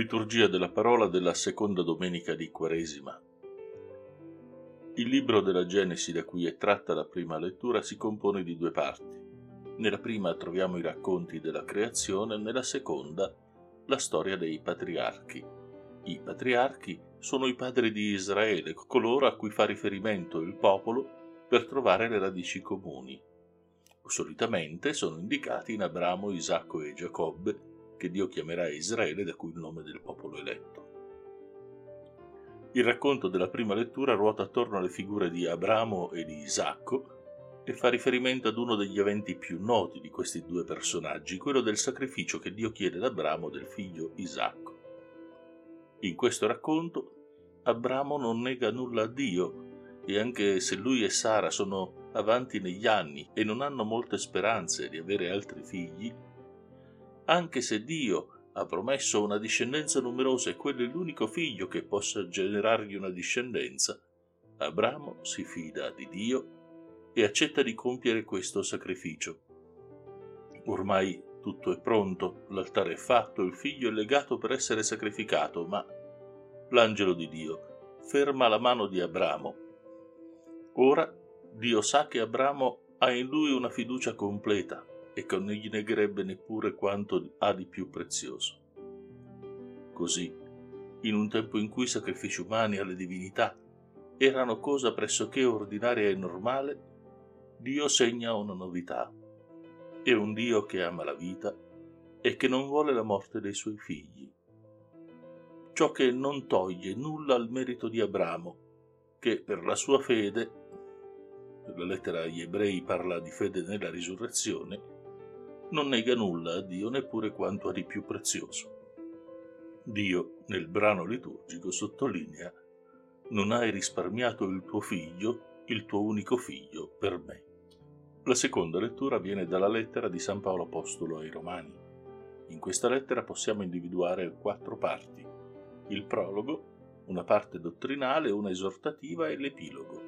Liturgia della parola della seconda domenica di Quaresima. Il libro della Genesi da cui è tratta la prima lettura si compone di due parti. Nella prima troviamo i racconti della creazione, nella seconda la storia dei patriarchi. I patriarchi sono i padri di Israele, coloro a cui fa riferimento il popolo per trovare le radici comuni. Solitamente sono indicati in Abramo, Isacco e Giacobbe, che Dio chiamerà Israele, da cui il nome del popolo eletto. Il racconto della prima lettura ruota attorno alle figure di Abramo e di Isacco e fa riferimento ad uno degli eventi più noti di questi due personaggi, quello del sacrificio che Dio chiede ad Abramo del figlio Isacco. In questo racconto Abramo non nega nulla a Dio e anche se lui e Sara sono avanti negli anni e non hanno molte speranze di avere altri figli, anche se Dio ha promesso una discendenza numerosa e quello è l'unico figlio che possa generargli una discendenza, Abramo si fida di Dio e accetta di compiere questo sacrificio. Ormai tutto è pronto, l'altare è fatto, il figlio è legato per essere sacrificato, ma l'angelo di Dio ferma la mano di Abramo. Ora Dio sa che Abramo ha in lui una fiducia completa e che non gli negherebbe neppure quanto ha di più prezioso. Così, in un tempo in cui i sacrifici umani alle divinità erano cosa pressoché ordinaria e normale, Dio segna una novità. È un Dio che ama la vita e che non vuole la morte dei suoi figli. Ciò che non toglie nulla al merito di Abramo, che per la sua fede, la lettera agli ebrei parla di fede nella risurrezione, non nega nulla a Dio neppure quanto ha di più prezioso. Dio, nel brano liturgico, sottolinea non hai risparmiato il tuo figlio, il tuo unico figlio, per me. La seconda lettura viene dalla lettera di San Paolo Apostolo ai Romani. In questa lettera possiamo individuare quattro parti. Il prologo, una parte dottrinale, una esortativa e l'epilogo.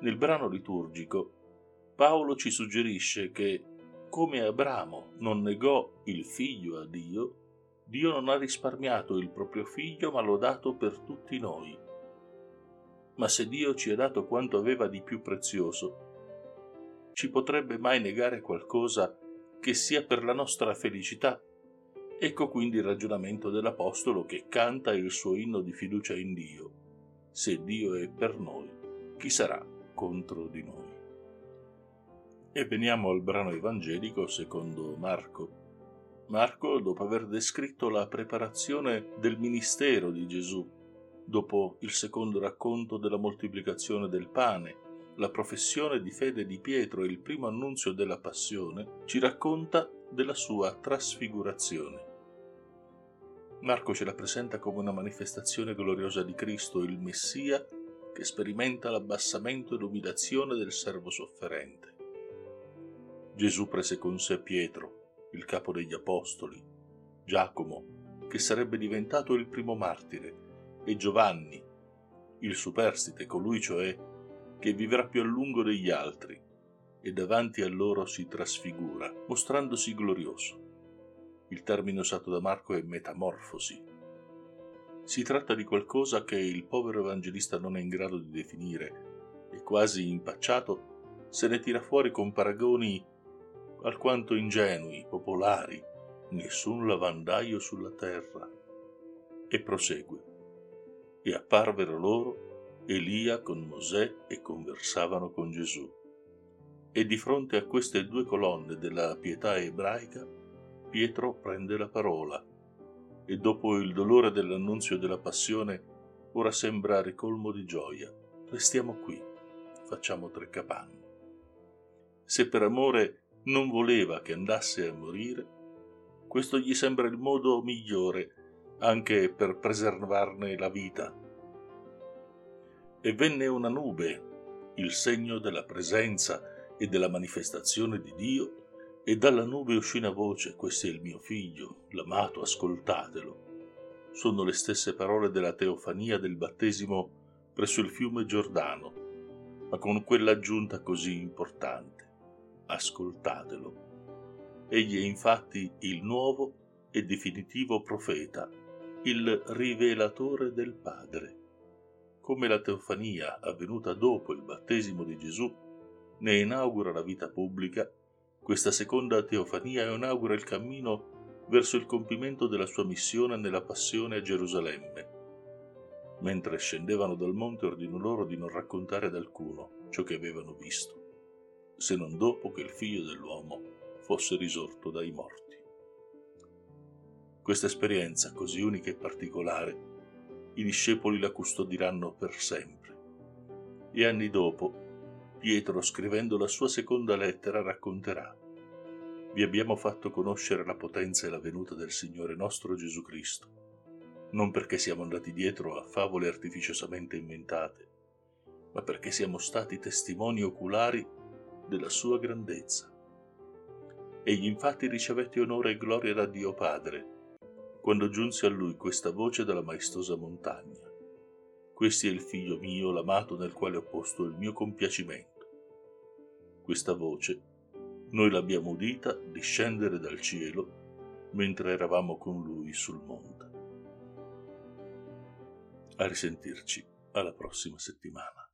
Nel brano liturgico Paolo ci suggerisce che come Abramo non negò il figlio a Dio, Dio non ha risparmiato il proprio figlio, ma l'ha dato per tutti noi. Ma se Dio ci ha dato quanto aveva di più prezioso, ci potrebbe mai negare qualcosa che sia per la nostra felicità? Ecco quindi il ragionamento dell'Apostolo che canta il suo inno di fiducia in Dio. Se Dio è per noi, chi sarà contro di noi? E veniamo al brano evangelico secondo Marco. Marco, dopo aver descritto la preparazione del ministero di Gesù, dopo il secondo racconto della moltiplicazione del pane, la professione di fede di Pietro e il primo annunzio della passione, ci racconta della sua trasfigurazione. Marco ce la presenta come una manifestazione gloriosa di Cristo, il Messia, che sperimenta l'abbassamento e l'umiliazione del servo sofferente. Gesù prese con sé Pietro, il capo degli Apostoli, Giacomo, che sarebbe diventato il primo martire, e Giovanni, il superstite, colui cioè che vivrà più a lungo degli altri, e davanti a loro si trasfigura, mostrandosi glorioso. Il termine usato da Marco è metamorfosi. Si tratta di qualcosa che il povero evangelista non è in grado di definire e quasi impacciato se ne tira fuori con paragoni alquanto ingenui, popolari, nessun lavandaio sulla terra. E prosegue. E apparvero loro Elia con Mosè e conversavano con Gesù. E di fronte a queste due colonne della pietà ebraica, Pietro prende la parola e dopo il dolore dell'annunzio della passione, ora sembra ricolmo di gioia. Restiamo qui, facciamo tre capanne. Se per amore non voleva che andasse a morire, questo gli sembra il modo migliore anche per preservarne la vita. E venne una nube, il segno della presenza e della manifestazione di Dio, e dalla nube uscì una voce, questo è il mio figlio, l'amato, ascoltatelo. Sono le stesse parole della teofania del battesimo presso il fiume Giordano, ma con quell'aggiunta così importante ascoltatelo. Egli è infatti il nuovo e definitivo profeta, il rivelatore del Padre. Come la teofania avvenuta dopo il battesimo di Gesù ne inaugura la vita pubblica, questa seconda teofania inaugura il cammino verso il compimento della sua missione nella passione a Gerusalemme. Mentre scendevano dal monte ordinò loro di non raccontare ad alcuno ciò che avevano visto, se non dopo che il figlio dell'uomo fosse risorto dai morti. Questa esperienza così unica e particolare, i discepoli la custodiranno per sempre. E anni dopo, Pietro, scrivendo la sua seconda lettera, racconterà vi abbiamo fatto conoscere la potenza e la venuta del Signore nostro Gesù Cristo, non perché siamo andati dietro a favole artificiosamente inventate, ma perché siamo stati testimoni oculari della sua grandezza. Egli infatti ricevette onore e gloria da Dio Padre, quando giunse a lui questa voce dalla maestosa montagna. Questi è il figlio mio, l'amato nel quale ho posto il mio compiacimento. Questa voce noi l'abbiamo udita discendere dal cielo mentre eravamo con lui sul monte. A risentirci alla prossima settimana.